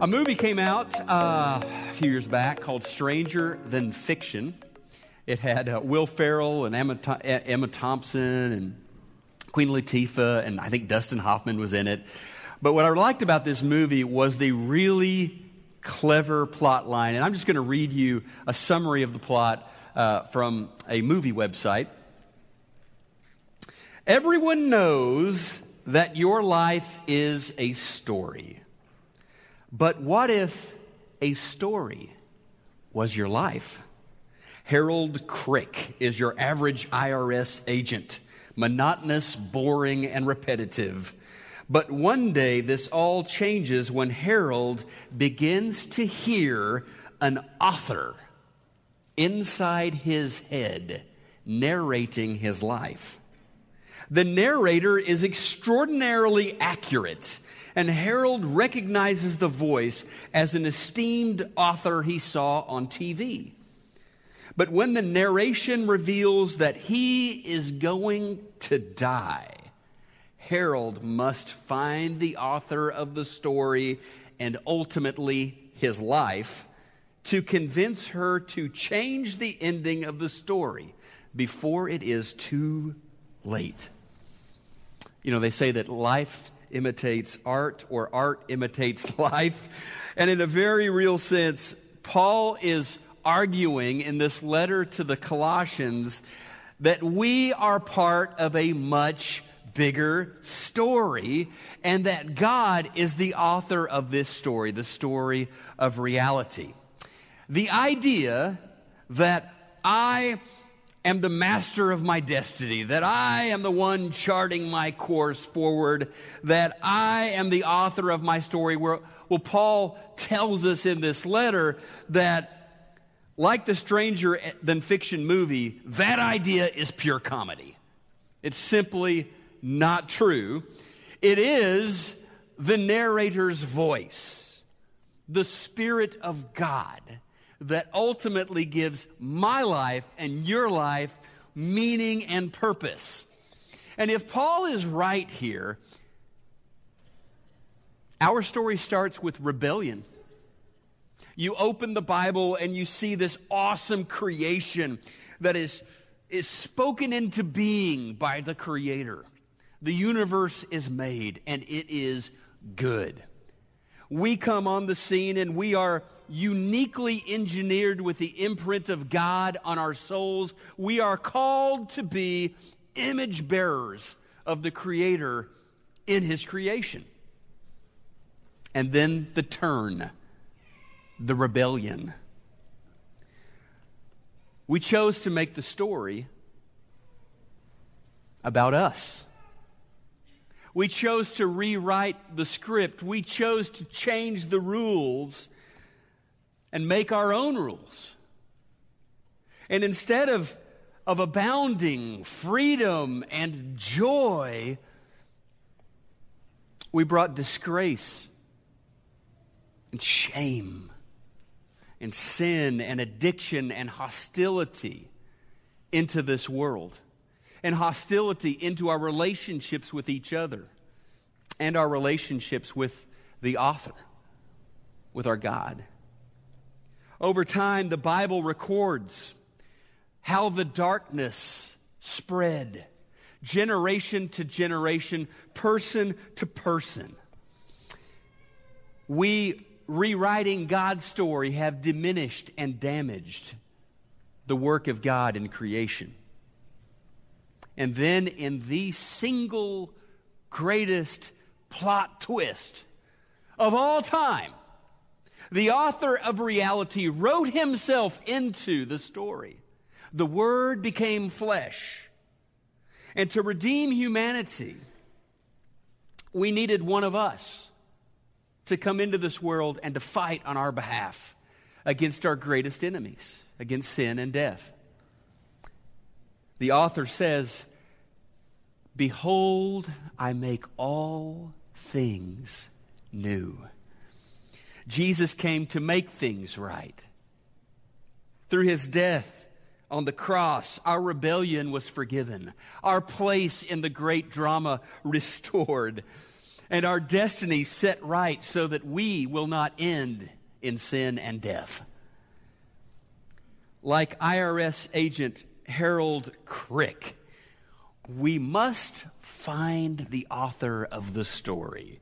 A movie came out uh, a few years back called Stranger Than Fiction. It had uh, Will Ferrell and Emma, Emma Thompson and Queen Latifah, and I think Dustin Hoffman was in it. But what I liked about this movie was the really clever plot line. And I'm just going to read you a summary of the plot uh, from a movie website. Everyone knows that your life is a story. But what if a story was your life? Harold Crick is your average IRS agent, monotonous, boring, and repetitive. But one day, this all changes when Harold begins to hear an author inside his head narrating his life. The narrator is extraordinarily accurate, and Harold recognizes the voice as an esteemed author he saw on TV. But when the narration reveals that he is going to die, Harold must find the author of the story and ultimately his life to convince her to change the ending of the story before it is too late. You know, they say that life imitates art or art imitates life. And in a very real sense, Paul is arguing in this letter to the Colossians that we are part of a much bigger story and that God is the author of this story, the story of reality. The idea that I am the master of my destiny, that I am the one charting my course forward, that I am the author of my story. Where, well, Paul tells us in this letter that, like the stranger than fiction movie, that idea is pure comedy. It's simply not true. It is the narrator's voice, the Spirit of God that ultimately gives my life and your life meaning and purpose. And if Paul is right here, our story starts with rebellion. You open the Bible and you see this awesome creation that is, is spoken into being by the Creator. The universe is made and it is good. We come on the scene and we are uniquely engineered with the imprint of God on our souls. We are called to be image bearers of the Creator in His creation. And then the turn, the rebellion. We chose to make the story about us. We chose to rewrite the script. We chose to change the rules and make our own rules. And instead of, of abounding freedom and joy, we brought disgrace and shame and sin and addiction and hostility into this world, and hostility into our relationships with each other and our relationships with the author, with our God. Over time, the Bible records how the darkness spread generation to generation, person to person. We, rewriting God's story, have diminished and damaged the work of God in creation. And then, in the single greatest plot twist of all time, the author of reality wrote himself into the story. The Word became flesh. And to redeem humanity, we needed one of us to come into this world and to fight on our behalf against our greatest enemies, against sin and death. The author says, Behold, I make all things new. Jesus came to make things right. Through his death on the cross, our rebellion was forgiven, our place in the great drama restored. and our destiny set right so that we will not end in sin and death. Like IRS agent Harold Crick, we must find the author of the story.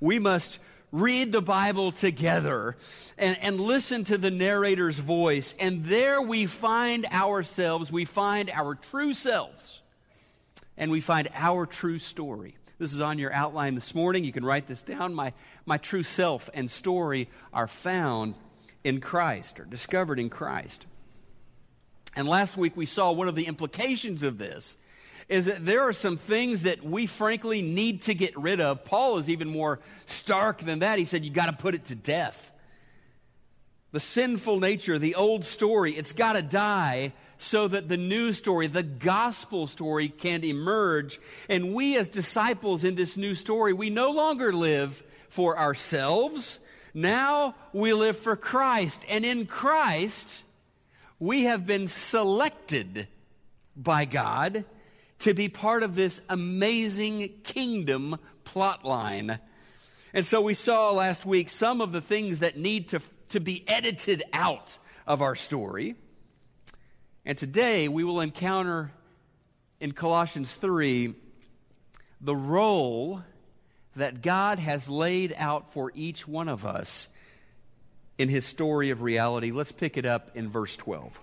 We must read the Bible together and, and listen to the narrator's voice. And there we find ourselves, we find our true selves, and we find our true story. This is on your outline this morning. You can write this down. My, my true self and story are found in Christ or discovered in Christ. And last week we saw one of the implications of this is that there are some things that we frankly need to get rid of. Paul is even more stark than that. He said, You got to put it to death. The sinful nature, the old story, it's got to die so that the new story, the gospel story, can emerge. And we, as disciples in this new story, we no longer live for ourselves. Now we live for Christ. And in Christ, we have been selected by God to be part of this amazing kingdom plotline. And so we saw last week some of the things that need to, to be edited out of our story. And today we will encounter in Colossians 3 the role that God has laid out for each one of us in his story of reality. Let's pick it up in verse 12.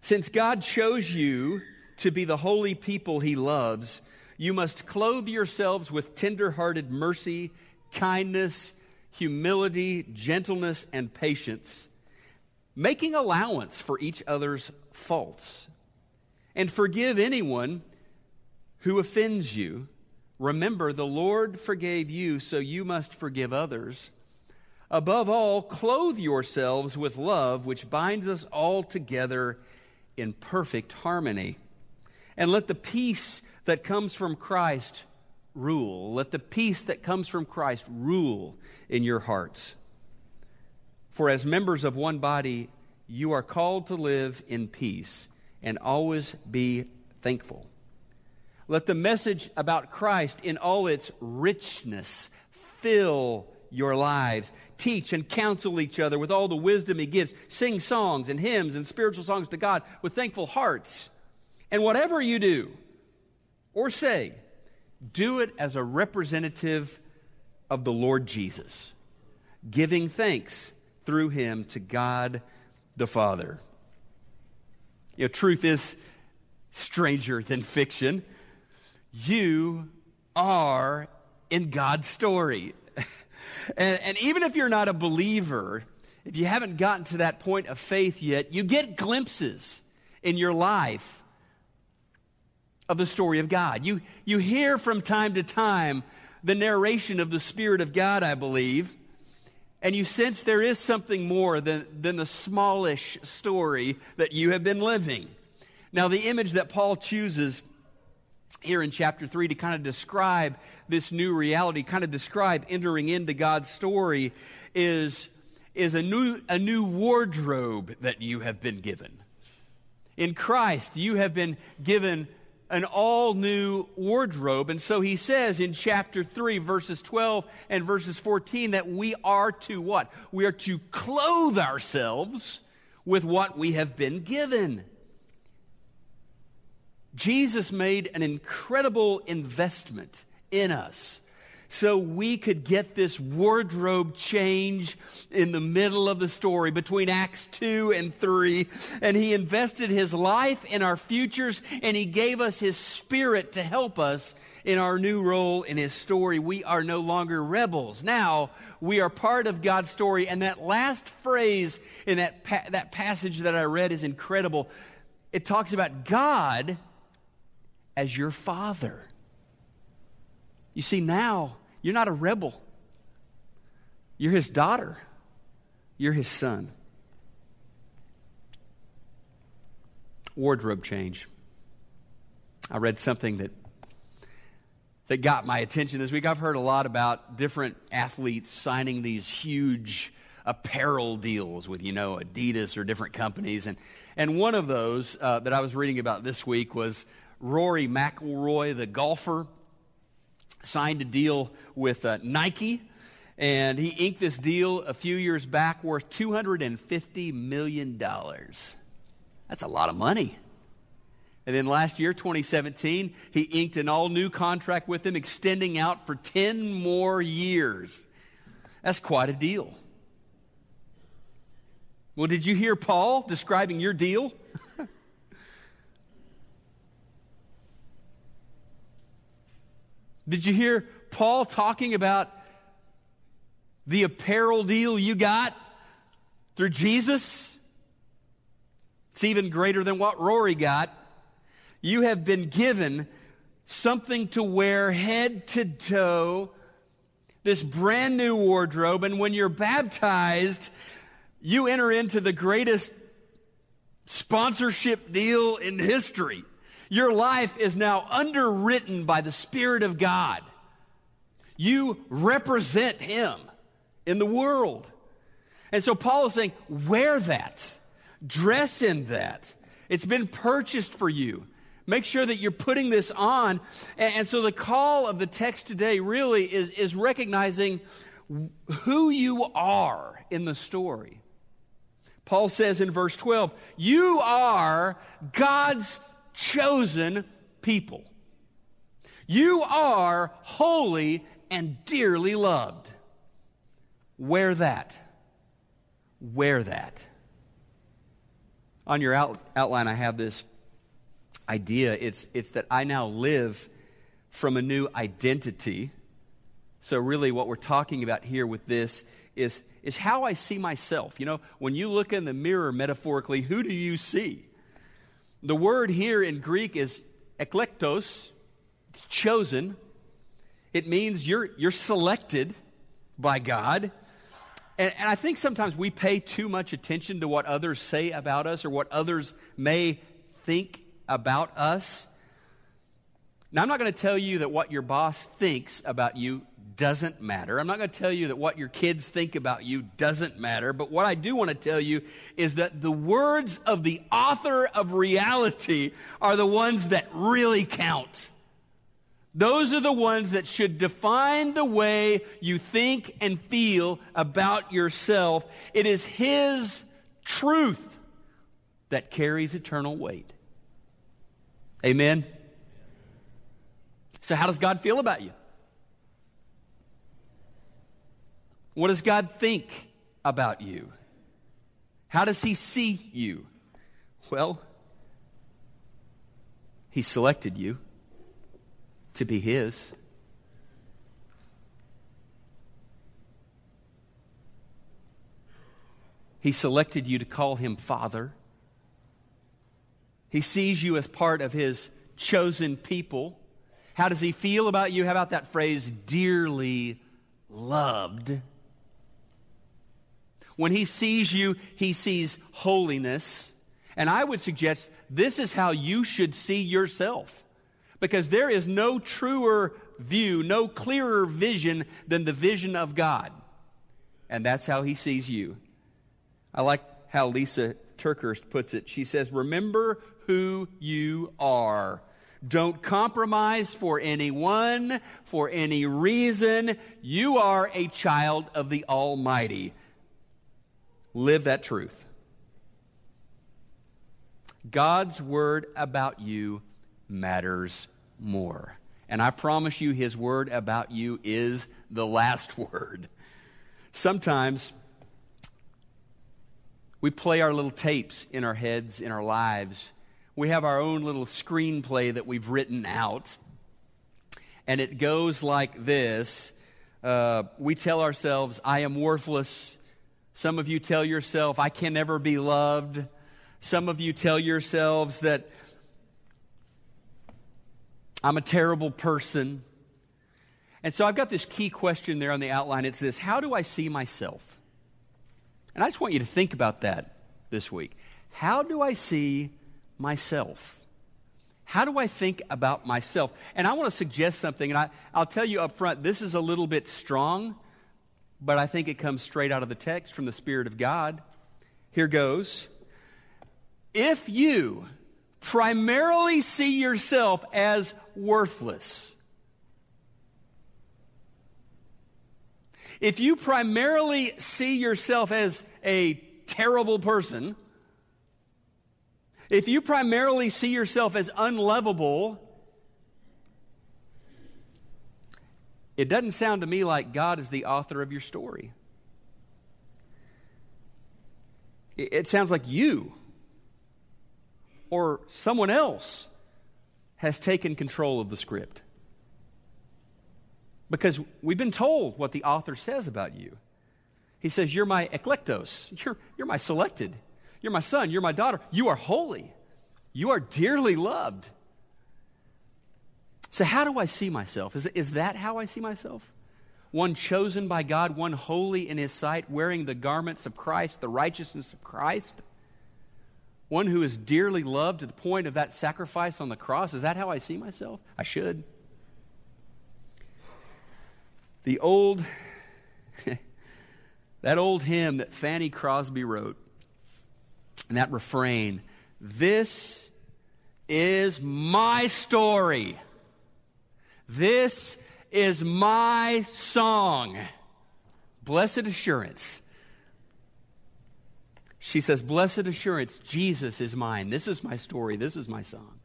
Since God chose you to be the holy people he loves, you must clothe yourselves with tender-hearted mercy, kindness, humility, gentleness, and patience, making allowance for each other's faults. And forgive anyone who offends you. Remember, the Lord forgave you, so you must forgive others. Above all, clothe yourselves with love, which binds us all together in perfect harmony. And let the peace that comes from Christ rule. Let the peace that comes from Christ rule in your hearts. For as members of one body, you are called to live in peace and always be thankful. Let the message about Christ in all its richness fill your lives. Teach and counsel each other with all the wisdom He gives. Sing songs and hymns and spiritual songs to God with thankful hearts. And whatever you do or say, do it as a representative of the Lord Jesus, giving thanks through him to God the Father. You know, truth is stranger than fiction. You are in God's story. and, and even if you're not a believer, if you haven't gotten to that point of faith yet, you get glimpses in your life of the story of God. You, you hear from time to time the narration of the Spirit of God, I believe, and you sense there is something more than, than the smallish story that you have been living. Now, the image that Paul chooses here in chapter 3 to kind of describe this new reality, kind of describe entering into God's story, is, is a, new, a new wardrobe that you have been given. In Christ, you have been given an all new wardrobe. And so he says in chapter 3, verses 12 and verses 14, that we are to what? We are to clothe ourselves with what we have been given. Jesus made an incredible investment in us so we could get this wardrobe change in the middle of the story between Acts 2 and 3. And he invested his life in our futures and he gave us his spirit to help us in our new role in his story. We are no longer rebels. Now we are part of God's story. And that last phrase in that, pa- that passage that I read is incredible. It talks about God as your father. You see, now you're not a rebel. You're his daughter. You're his son. Wardrobe change. I read something that that got my attention this week. I've heard a lot about different athletes signing these huge apparel deals with, you know, Adidas or different companies. And, and one of those uh, that I was reading about this week was Rory McIlroy, the golfer signed a deal with uh, Nike, and he inked this deal a few years back worth $250 million. That's a lot of money. And then last year, 2017, he inked an all new contract with them, extending out for 10 more years. That's quite a deal. Well, did you hear Paul describing your deal? did you hear Paul talking about the apparel deal you got through Jesus? It's even greater than what Rory got you have been given something to wear head to toe, this brand new wardrobe. And when you're baptized, you enter into the greatest sponsorship deal in history. Your life is now underwritten by the Spirit of God. You represent Him in the world. And so Paul is saying, wear that, dress in that. It's been purchased for you. Make sure that you're putting this on. And, and so the call of the text today really is, is recognizing who you are in the story. Paul says in verse 12, You are God's chosen people. You are holy and dearly loved. Wear that. Wear that. On your out, outline, I have this idea. It's, it's that I now live from a new identity. So, really, what we're talking about here with this is, is how I see myself. You know, when you look in the mirror metaphorically, who do you see? The word here in Greek is eklektos, it's chosen. It means you're, you're selected by God. And, and, I think sometimes we pay too much attention to what others say about us or what others may think about us. Now, I'm not going to tell you that what your boss thinks about you doesn't matter. I'm not going to tell you that what your kids think about you doesn't matter. But what I do want to tell you is that the words of the author of reality are the ones that really count. Those are the ones that should define the way you think and feel about yourself. It is His truth that carries eternal weight. Amen? So, how does God feel about you? What does God think about you? How does He see you? Well, He selected you to be His. He selected you to call Him Father. He sees you as part of his chosen people. How does he feel about you? How about that phrase, dearly loved? When he sees you, he sees holiness. And I would suggest this is how you should see yourself. Because there is no truer view, no clearer vision than the vision of God. And that's how he sees you. I like how Lysa TerKeurst puts it. She says, Remember who you are. Don't compromise for anyone, for any reason. You are a child of the Almighty. Live that truth. God's word about you matters more. And I promise you, his word about you is the last word. Sometimes we play our little tapes in our heads, in our lives, we have our own little screenplay that we've written out. And it goes like this uh, We tell ourselves, I am worthless. Some of you tell yourself, I can never be loved. Some of you tell yourselves that I'm a terrible person. And so I've got this key question there on the outline. It's this How do I see myself? And I just want you to think about that this week. How do I see myself? How do I think about myself? And I want to suggest something, and I, I'll tell you up front this is a little bit strong, but I think it comes straight out of the text from the Spirit of God. Here goes. If you primarily see yourself as worthless, If you primarily see yourself as a terrible person, if you primarily see yourself as unlovable, it doesn't sound to me like God is the author of your story. It sounds like you or someone else has taken control of the script. Because we've been told what the author says about you. He says, You're my eklektos. You're, you're my selected. You're my son. You're my daughter. You are holy. You are dearly loved. So, how do I see myself? Is, is that how I see myself? One chosen by God, one holy in his sight, wearing the garments of Christ, the righteousness of Christ? One who is dearly loved to the point of that sacrifice on the cross? Is that how I see myself? I should. The old, that old hymn that Fanny Crosby wrote, and that refrain, This is my story. This is my song. Blessed assurance. She says, Blessed assurance, Jesus is mine. This is my story. This is my song.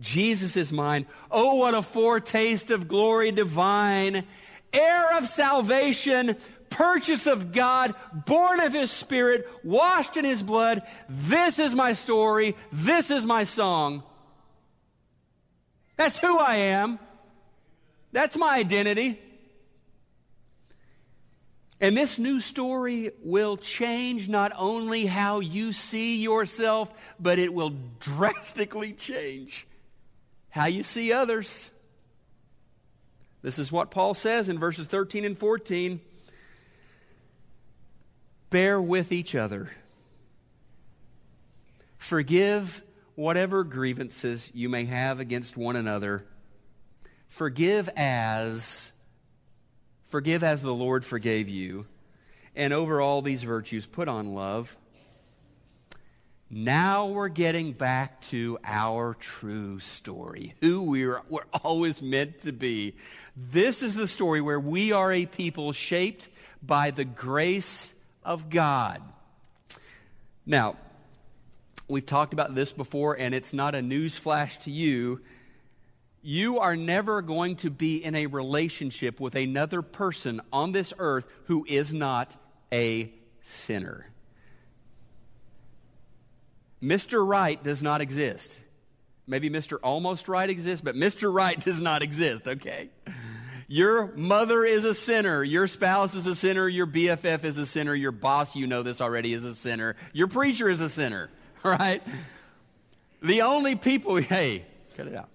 Jesus is mine. Oh, what a foretaste of glory divine heir of salvation, purchase of God, born of His Spirit, washed in His blood. This is my story. This is my song. That's who I am. That's my identity. And this new story will change not only how you see yourself, but it will drastically change how you see others. This is what Paul says in verses 13 and 14 Bear with each other, forgive whatever grievances you may have against one another. Forgive as forgive as the Lord forgave you. And over all these virtues put on love now we're getting back to our true story, who we're, we're always meant to be. This is the story where we are a people shaped by the grace of God. Now, we've talked about this before, and it's not a news flash to you. You are never going to be in a relationship with another person on this earth who is not a sinner. Mr. Right does not exist. Maybe Mr. Almost Right exists, but Mr. Right does not exist, okay? Your mother is a sinner. Your spouse is a sinner. Your BFF is a sinner. Your boss, you know this already, is a sinner. Your preacher is a sinner, right? The only people, hey, cut it out.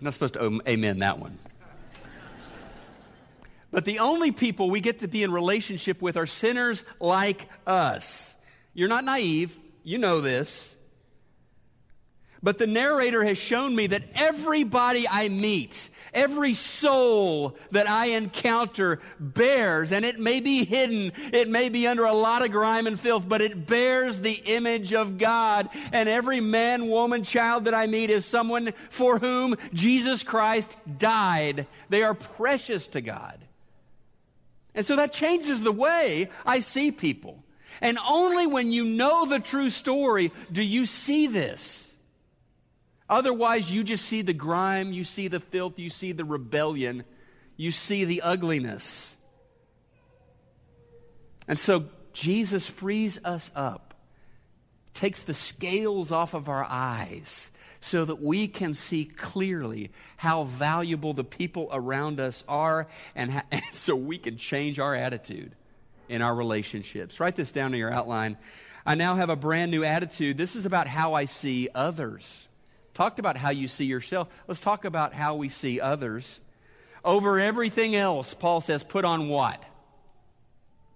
Not supposed to amen that one. But the only people we get to be in relationship with are sinners like us. You're not naive. You know this. But the narrator has shown me that everybody I meet, every soul that I encounter bears, and it may be hidden, it may be under a lot of grime and filth, but it bears the image of God. And every man, woman, child that I meet is someone for whom Jesus Christ died. They are precious to God. And so that changes the way I see people. And only when you know the true story do you see this. Otherwise, you just see the grime, you see the filth, you see the rebellion, you see the ugliness. And so Jesus frees us up, takes the scales off of our eyes so that we can see clearly how valuable the people around us are, and, and so we can change our attitude in our relationships. Write this down in your outline. I now have a brand new attitude. This is about how I see others. Talked about how you see yourself. Let's talk about how we see others. Over everything else, Paul says, put on what?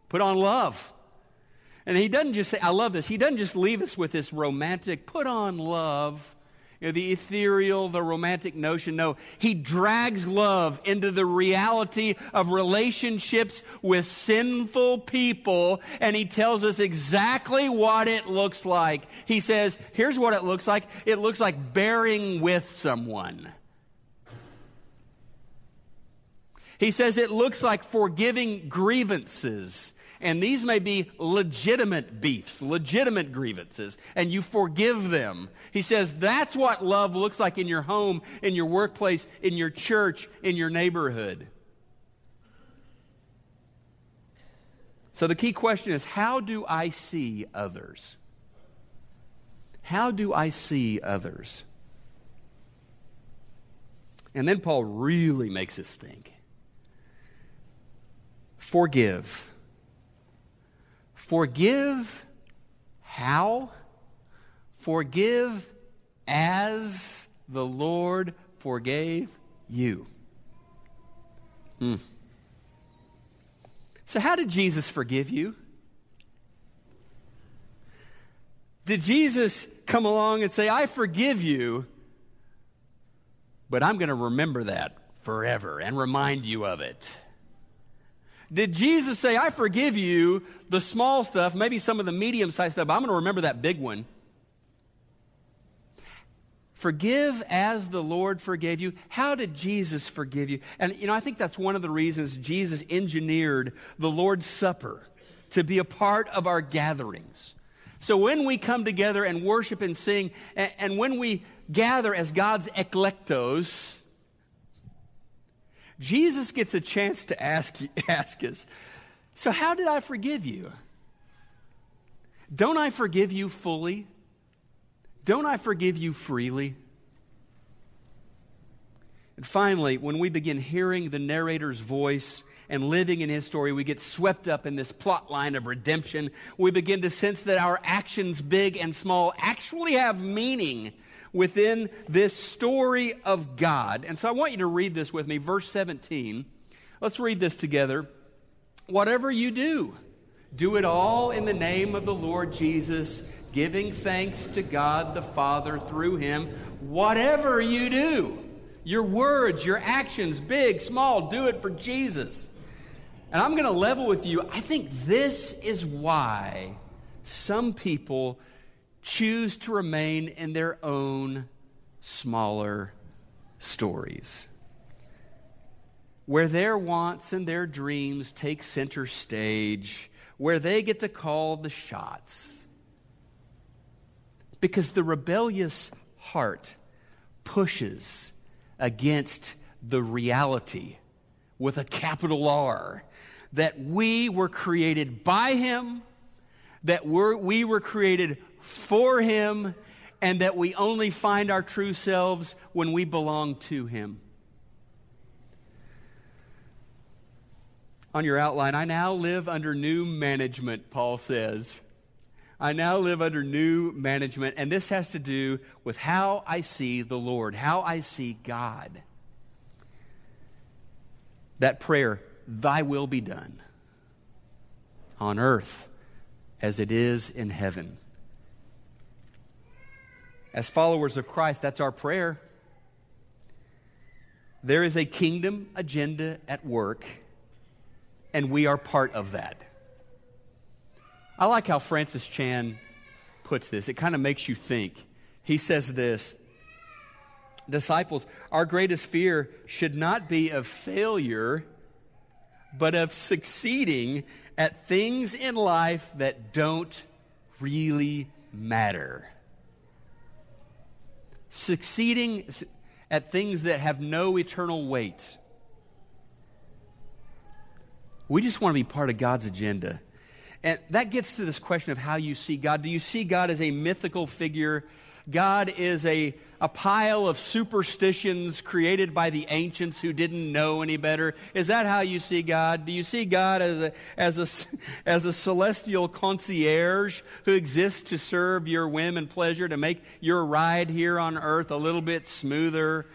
Put on love. And he doesn't just say, I love this. He doesn't just leave us with this romantic, put on love you know, the ethereal, the romantic notion. No, he drags love into the reality of relationships with sinful people, and he tells us exactly what it looks like. He says, here's what it looks like it looks like bearing with someone. He says it looks like forgiving grievances. And these may be legitimate beefs, legitimate grievances, and you forgive them. He says that's what love looks like in your home, in your workplace, in your church, in your neighborhood. So the key question is how do I see others? How do I see others? And then Paul really makes us think. Forgive. Forgive how? Forgive as the Lord forgave you. Hmm. So, how did Jesus forgive you? Did Jesus come along and say, I forgive you, but I'm going to remember that forever and remind you of it? Did Jesus say, I forgive you the small stuff, maybe some of the medium sized stuff, but I'm going to remember that big one? Forgive as the Lord forgave you. How did Jesus forgive you? And, you know, I think that's one of the reasons Jesus engineered the Lord's Supper to be a part of our gatherings. So when we come together and worship and sing, and, and when we gather as God's eklektos, Jesus gets a chance to ask, ask us, So, how did I forgive you? Don't I forgive you fully? Don't I forgive you freely? And finally, when we begin hearing the narrator's voice and living in his story, we get swept up in this plot line of redemption. We begin to sense that our actions, big and small, actually have meaning within this story of God. And so I want you to read this with me, verse 17. Let's read this together. Whatever you do, do it all in the name of the Lord Jesus, giving thanks to God the Father through him. Whatever you do, your words, your actions, big, small, do it for Jesus. And I'm going to level with you. I think this is why some people choose to remain in their own smaller stories. Where their wants and their dreams take center stage, where they get to call the shots. Because the rebellious heart pushes against the reality with a capital R that we were created by Him, that we're, we were created for Him, and that we only find our true selves when we belong to Him. On your outline, I now live under new management, Paul says. I now live under new management, and this has to do with how I see the Lord, how I see God. That prayer, Thy will be done on earth as it is in heaven. As followers of Christ, that's our prayer. There is a kingdom agenda at work, and we are part of that. I like how Francis Chan puts this. It kind of makes you think. He says this Disciples, our greatest fear should not be of failure, but of succeeding at things in life that don't really matter succeeding at things that have no eternal weight. We just want to be part of God's agenda. And that gets to this question of how you see God. Do you see God as a mythical figure? God is a, a pile of superstitions created by the ancients who didn't know any better. Is that how you see God? Do you see God as a, as a, as a celestial concierge who exists to serve your whim and pleasure, to make your ride here on earth a little bit smoother?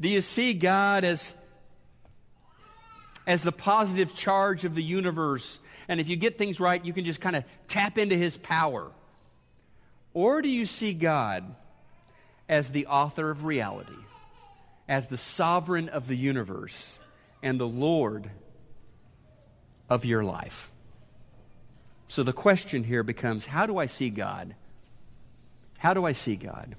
Do you see God as, as the positive charge of the universe? And if you get things right, you can just kind of tap into his power. Or do you see God as the author of reality, as the sovereign of the universe, and the Lord of your life? So the question here becomes how do I see God? How do I see God?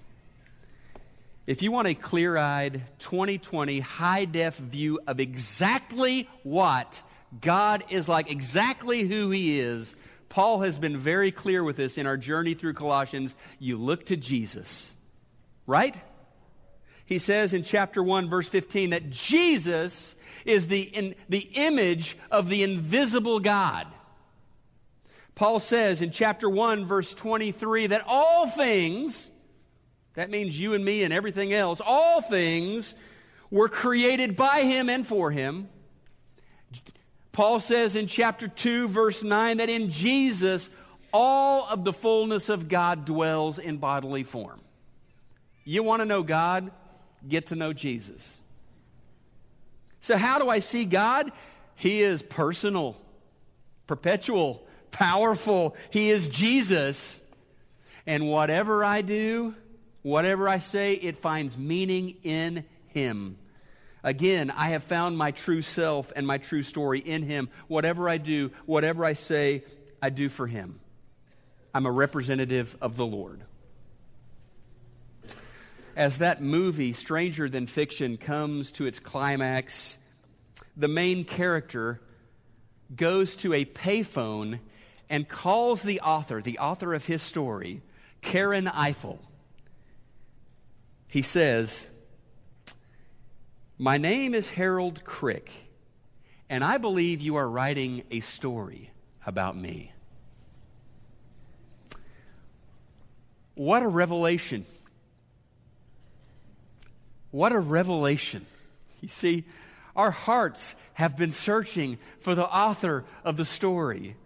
If you want a clear eyed 2020 high def view of exactly what God is like, exactly who He is, Paul has been very clear with this in our journey through Colossians. You look to Jesus, right? He says in chapter 1, verse 15, that Jesus is the, in, the image of the invisible God. Paul says in chapter 1, verse 23, that all things, that means you and me and everything else. All things were created by him and for him. Paul says in chapter 2, verse 9, that in Jesus all of the fullness of God dwells in bodily form. You want to know God? Get to know Jesus. So, how do I see God? He is personal, perpetual, powerful. He is Jesus. And whatever I do, Whatever I say, it finds meaning in Him. Again, I have found my true self and my true story in Him. Whatever I do, whatever I say, I do for Him. I'm a representative of the Lord. As that movie, Stranger Than Fiction, comes to its climax, the main character goes to a payphone and calls the author, the author of his story, Karen Eiffel he says, My name is Harold Crick, and I believe you are writing a story about me. What a revelation! What a revelation. You see, our hearts have been searching for the author of the story.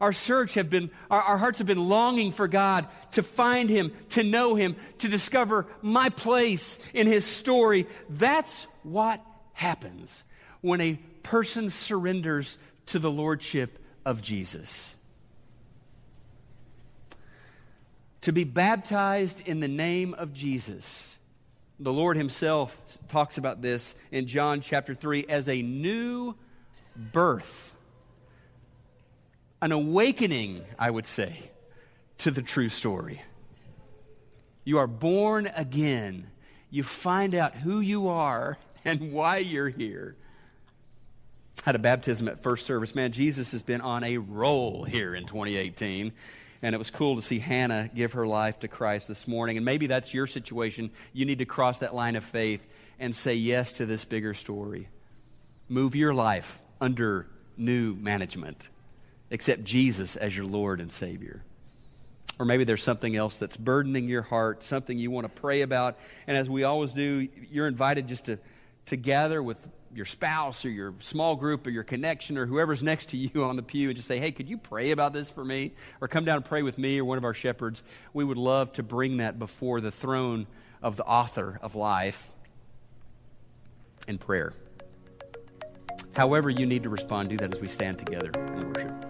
Our search have been, our, our hearts have been longing for God to find Him, to know Him, to discover my place in His story. That's what happens when a person surrenders to the Lordship of Jesus. To be baptized in the name of Jesus. The Lord Himself talks about this in John chapter 3 as a new birth an awakening, I would say, to the true story. You are born again. You find out who you are and why you're here. Had a baptism at first service. Man, Jesus has been on a roll here in 2018. And it was cool to see Hannah give her life to Christ this morning. And maybe that's your situation. You need to cross that line of faith and say yes to this bigger story. Move your life under new management accept Jesus as your Lord and Savior. Or maybe there's something else that's burdening your heart, something you want to pray about. And as we always do, you're invited just to, to gather with your spouse or your small group or your connection or whoever's next to you on the pew and just say, hey, could you pray about this for me? Or come down and pray with me or one of our shepherds. We would love to bring that before the throne of the author of life in prayer. However, you need to respond, do that as we stand together in worship.